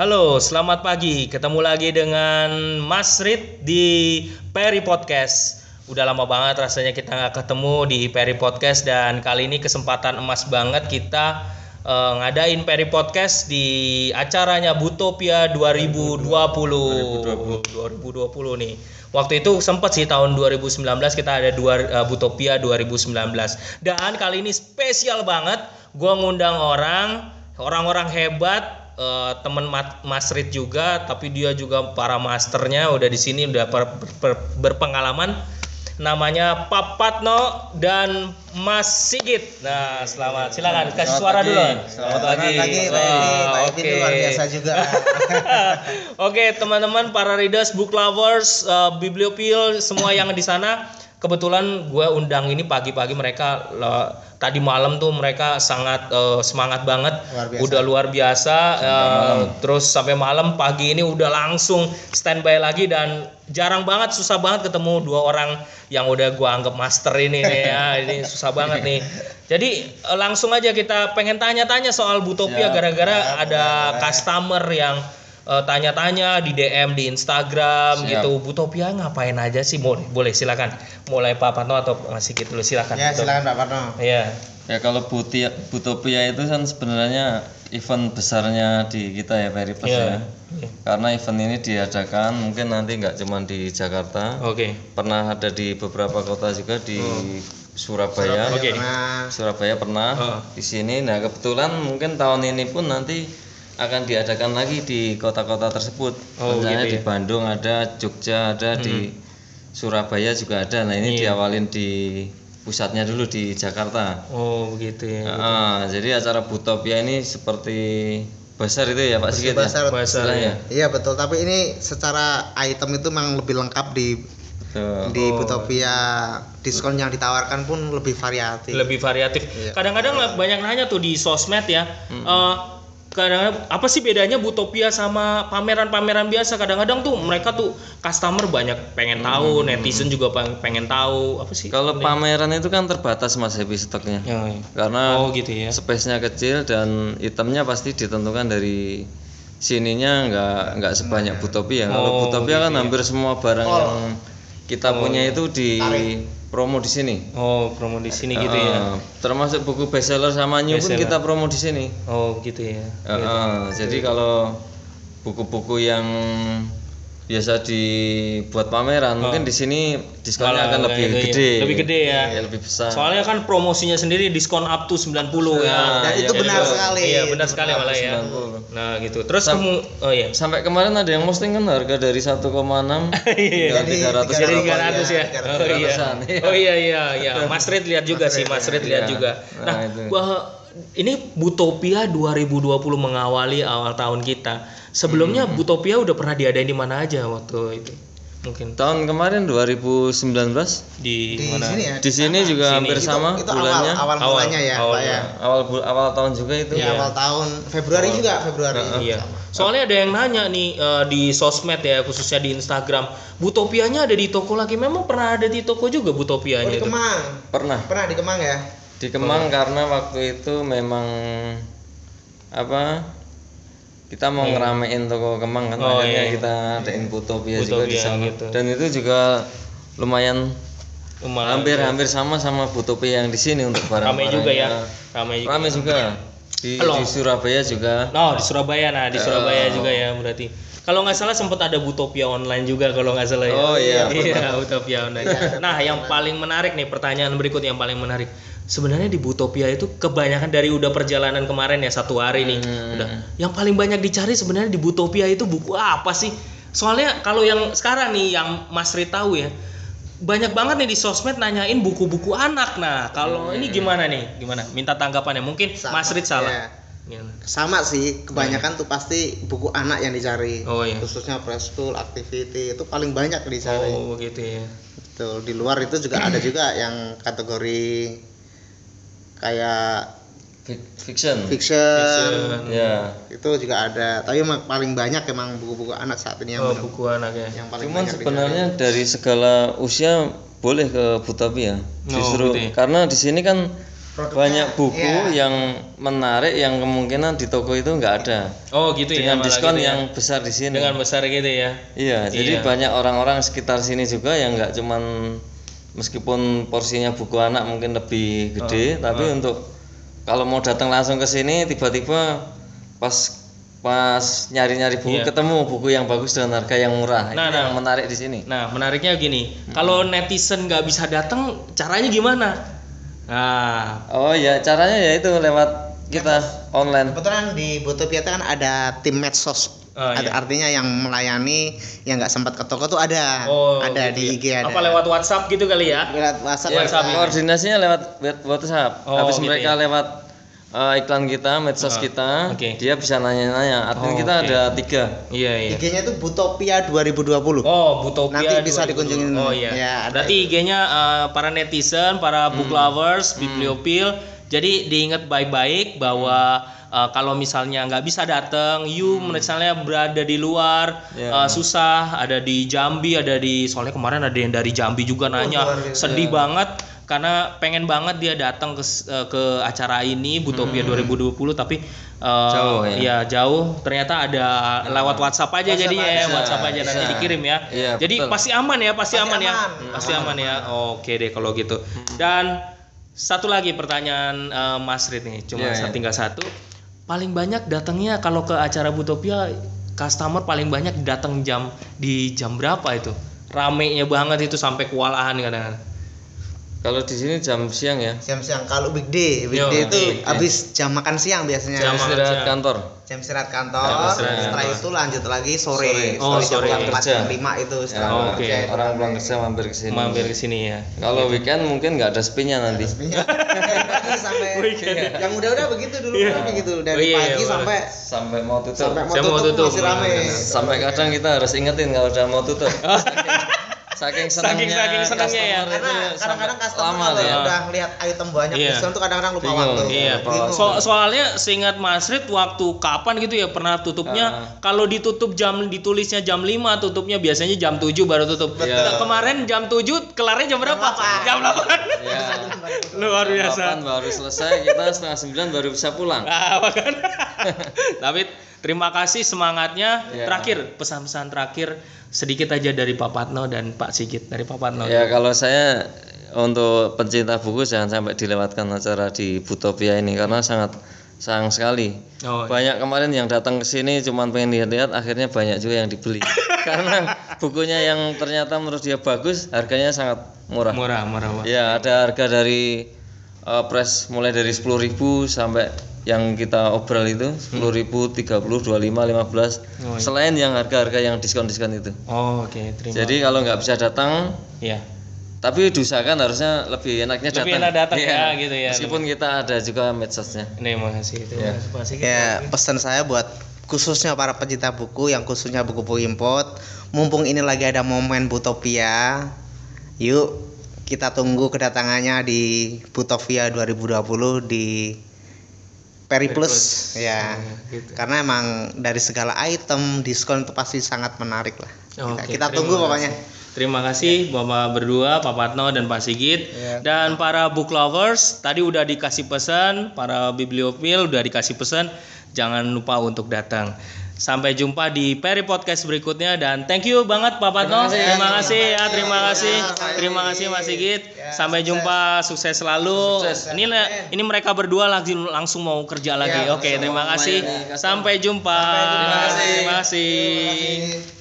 Halo, selamat pagi. Ketemu lagi dengan Mas Rid di Peri Podcast. Udah lama banget rasanya kita nggak ketemu di Peri Podcast dan kali ini kesempatan emas banget kita eh, ngadain Peri Podcast di acaranya Butopia 2020. 2020 nih. Waktu itu sempat sih tahun 2019 kita ada dua eh, Butopia 2019. Dan kali ini spesial banget. Gua ngundang orang, orang-orang hebat eh, temen Mat- Mas Rid juga tapi dia juga para masternya udah di sini udah per- per- berpengalaman namanya Pak Patno dan Mas Sigit. Nah, selamat. Silakan kasih suara dulu. Selamat pagi, pagi Pak Wah, Evi. Pak Evi ini luar oke. biasa juga. Oke, teman-teman para readers, book lovers, uh, bibliopil semua yang di sana, kebetulan gue undang ini pagi-pagi mereka le- tadi malam tuh mereka sangat uh, semangat banget, Luar biasa. udah luar biasa. uh, terus sampai malam pagi ini udah langsung standby lagi dan jarang banget, susah banget ketemu dua orang yang udah gua anggap master ini nih ya. Ini susah banget nih. Jadi uh, langsung aja kita pengen tanya-tanya soal Butopia gara-gara ada customer yang eh, tanya-tanya di DM di Instagram Siap. gitu. Butopia ngapain aja sih? Boleh, boleh silakan. Mulai Pak Patno atau Mas Sigit dulu silakan. ya silakan Pak Parno. Iya. Ya kalau Butia, Butopia itu kan sebenarnya event besarnya di kita ya Peripes Iya. ya. Karena event ini diadakan mungkin nanti nggak cuma di Jakarta, Oke. pernah ada di beberapa kota juga di Surabaya. Oke. Nah, Surabaya pernah Oh. di sini. Nah kebetulan mungkin tahun ini pun nanti akan diadakan lagi di kota-kota tersebut. Oh, Misalnya gitu di Bandung ada, Jogja ada, di Surabaya juga ada. Nah ini Iya. diawalin di pusatnya dulu di Jakarta. Oh, begitu ya. Ah, jadi acara Butopia ini seperti besar itu ya Pak Sigit ya? besar. Istilahnya. Iya betul, tapi ini secara item itu memang lebih lengkap di Tuh. di Butopia. Diskon yang ditawarkan pun lebih variatif. Lebih variatif. Iya. Kadang-kadang banyak nanya tuh di sosmed ya. eh, kadang apa sih bedanya Butopia sama pameran-pameran biasa? Kadang-kadang tuh mereka tuh customer banyak pengen tahu, netizen juga peng- pengen tahu apa sih? Kalau pameran itu kan terbatas Mas Happy stoknya. Ya, ya. Karena Oh gitu ya. space-nya kecil dan itemnya pasti ditentukan dari sininya nggak nggak sebanyak Butopia. Kalau Oh, Butopia kan hampir semua barang yang kita Oh, punya itu di promo di sini. Oh, promo di sini gitu ya. Eh, termasuk buku bestseller sama new pun Bestseller. kita promo di sini. Oh, gitu ya. Eh, eh, jadi kalau buku-buku yang biasa dibuat pameran mungkin di sini diskonnya Malah akan lebih ya. gede. Lebih gede ya. Iya, lebih besar. Soalnya kan promosinya sendiri diskon up to 90 ya. Dan iya, itu iya, benar iya. sekali. Iya, benar sekali malah ya. 90. Nah, gitu. Terus kamu oh iya. Sampai kemarin ada yang posting kan harga dari 1,6 Iya. hingga 300 Jadi 300 300 ya. ya, Oh iya. 300-an, iya. Oh iya iya iya. Mas Rid lihat juga sih, Mas Rid lihat Iya. juga. Nah, Nah, itu. gua ini Butopia 2020 mengawali awal tahun kita. Sebelumnya Hmm. Butopia udah pernah diadain di mana aja waktu itu? Mungkin tahun kemarin 2019 di, Di mana? sini ya. di sini juga hampir Itu, sama itu bulannya awal awal Awal, mulanya ya, awal Pak ya. awal bul- awal tahun juga itu Iya, awal tahun Februari juga Februari. Iya. Soalnya ada yang nanya nih eh, di sosmed ya, khususnya di Instagram, Butopianya ada di toko lagi. Memang pernah ada di toko juga Oh, Butopianya di itu. Kemang. pernah Pernah di Kemang ya? Di Kemang karena waktu itu memang apa kita mau ngeramein toko Kemang kan. Oh, akhirnya iya. kita adain Butopia juga di sana gitu. dan itu juga lumayan Lumayan. hampir hampir sama sama Butopia yang di sini untuk barang Ramai juga ya. Ramai juga. Rame juga. Di, Halo. di Surabaya juga. Oh, di Surabaya. Nah, di Surabaya juga ya berarti. Kalau nggak salah sempat ada Butopia online juga kalau nggak salah ya. Oh, iya. Iya, Butopia online. nah, yang paling menarik nih pertanyaan berikut yang paling menarik. Sebenarnya di Butopia itu kebanyakan dari udah perjalanan kemarin ya satu hari nih. Hmm. Udah. Yang paling banyak dicari sebenarnya di Butopia itu buku apa sih? Soalnya kalau yang sekarang nih yang Mas Ri tahu ya, banyak banget nih di sosmed nanyain buku-buku anak. Nah, kalau ini gimana nih? Gimana? Minta tanggapannya. Mungkin Sama, Mas Rit salah. ya. Sama sih, kebanyakan tuh pasti buku anak yang dicari. Oh iya. Khususnya preschool, activity itu paling banyak dicari. Oh, begitu ya. Betul. Di luar itu juga ada juga yang kategori kayak Fic- Fiction. fiction. Fiction. Ya. Itu juga ada. Tapi emang paling banyak emang buku-buku anak saat ini yang Oh, bener- buku anak ya. yang paling Cuman sebenarnya dari segala usia boleh ke Butopia. Oh, Justru gitu ya. karena di sini kan Produknya, banyak buku iya. yang menarik yang kemungkinan di toko itu nggak ada Oh gitu ya. dengan malah diskon gitu ya. yang besar di sini dengan besar gitu ya. iya jadi Iya. banyak orang-orang sekitar sini juga yang nggak cuman meskipun porsinya buku anak mungkin lebih gede Oh, tapi untuk kalau mau datang langsung ke sini tiba-tiba pas pas nyari-nyari buku Iya. ketemu buku yang bagus dengan harga yang murah Nah, itu nah. yang menarik di sini Nah, menariknya gini, kalau netizen nggak bisa datang, caranya gimana? Nah, oh ya caranya ya itu lewat kita online Kebetulan di Butopia itu kan ada tim medsos. Oh, Ada- iya. Artinya yang melayani yang nggak sempat ke toko tuh ada. oh, ada gitu di ya. IG ada. Apa lewat WhatsApp gitu kali ya? Lewat WhatsApp. Ya, WhatsApp ada. koordinasinya lewat WhatsApp. Oh, Habis gitu mereka ya. lewat uh, iklan kita, medsos Ah, kita, oke. dia bisa nanya-nanya. Artinya Oh, kita oke. ada tiga. Iya, iya. IG-nya itu Butopia 2020. Oh, Butopia Nanti bisa 2020. dikunjungin. Oh iya. Ya, ada. Berarti IG-nya eh, para netizen, para book lovers, bibliopil. Jadi diingat baik-baik bahwa eh, kalau misalnya nggak bisa datang, you misalnya berada di luar, Ya. eh, susah, ada di Jambi, ada di soalnya kemarin ada yang dari Jambi juga nanya, luar biasa. sedih banget karena pengen banget dia datang ke eh, ke acara ini Butopia 2020 tapi eh, Jauh, ya? iya, jauh ternyata ada lewat WhatsApp aja WhatsApp jadinya ya. WhatsApp aja nanti Bisa. dikirim ya Iya, jadi betul. pasti aman ya pasti, Pasti aman, ya aman. pasti aman, ya oke deh kalau gitu dan satu lagi pertanyaan eh, Mas Rid nih cuma sa- iya. tinggal satu. Paling banyak datangnya kalau ke acara Butopia customer paling banyak datang jam di jam berapa itu? Ramenya banget itu sampai kewalahan kadang-kadang Kalau di sini jam siang ya. Siang-siang kalau weekday, Yo, weekday itu weekday. habis jam makan siang biasanya. Jam Jam makan istirahat siang. kantor. Jam istirahat kantor. Jam istirahat Setelah kantor. itu lanjut lagi sore. Sore. Oh, jam sore. jam 4 Kerja. jam 5 itu setelah Ya, oke. kerja itu Orang pulang kerja mampir ke sini. mampir ke sini ya Kalau weekend mungkin nggak ada sepinya nanti. Dari pagi sampai Weekend. yang udah-udah begitu dulu Iya. kan begitu Oh, dari iya, pagi iya, sampai Sampai mau tutup. sampai mau tutup, tutup. masih rame. Benar. Sampai kadang kita harus ingetin kalau udah mau tutup. Saking Saking- senangnya. saking senangnya ya. Karena sampai kadang-kadang customer lama kalau dia. udah lihat item banyak Iya. diskon tuh kadang-kadang lupa Bingung. waktu. Iya, Bingung. So- soalnya seingat Mas Rid waktu kapan gitu ya pernah tutupnya Ah. kalau ditutup jam ditulisnya jam 5 tutupnya biasanya jam 7 baru tutup. Betul. Nah, Kemarin jam 7 kelarnya jam berapa? Jam 8. Ya. Luar Jam biasa. 8 baru selesai, kita setengah 9 baru bisa pulang. Ah, makanya. Tapi terima kasih semangatnya. Iya. Terakhir pesan-pesan terakhir sedikit aja dari Pak Patno dan Pak Sigit dari Pak Patno. Ya kalau saya untuk pencinta buku jangan sampai dilewatkan acara di Butopia ini karena sangat sayang sekali. Oh, Banyak kemarin yang datang ke sini cuman pengen lihat-lihat akhirnya banyak juga yang dibeli. karena bukunya yang ternyata menurut dia bagus, harganya sangat murah. murah, murah. Pak. Ya, ada harga dari uh, press mulai dari 10.000 sampai yang kita obrol itu 10.000, 30, 25, 15. Oh, iya. Selain yang harga-harga yang diskon-diskon itu. Oh, oke, terima. Jadi kalau nggak bisa datang, ya. tapi diusahakan harusnya lebih enaknya Lebih datang. enak datang Iya. ya, gitu ya. Meskipun kita ada juga medsosnya. Terima kasih. Terima Ya. Ya, pesan saya buat khususnya para pencinta buku yang khususnya buku-buku import, mumpung ini lagi ada momen Butopia, yuk kita tunggu kedatangannya di Butopia 2020 di Periplus ya. gitu. Karena emang dari segala item diskon itu pasti sangat menarik lah. Kita, Oke, kita terima tunggu kasih. pokoknya. Terima kasih Bapak berdua, Pak Patno dan Pak Sigit. Ya. Dan para book lovers, tadi udah dikasih pesan, para bibliofil udah dikasih pesan, jangan lupa untuk datang. Sampai jumpa di Peri Podcast berikutnya dan thank you banget Pak Patno. kasih. Terima kasih ya, terima kasih. Terima kasih Mas Sigit. Ya, Sampai jumpa, sukses selalu. Ini ini mereka berdua lagi langsung mau kerja lagi. Ya, Oke, terima kasih. Sampai jumpa. Terima kasih.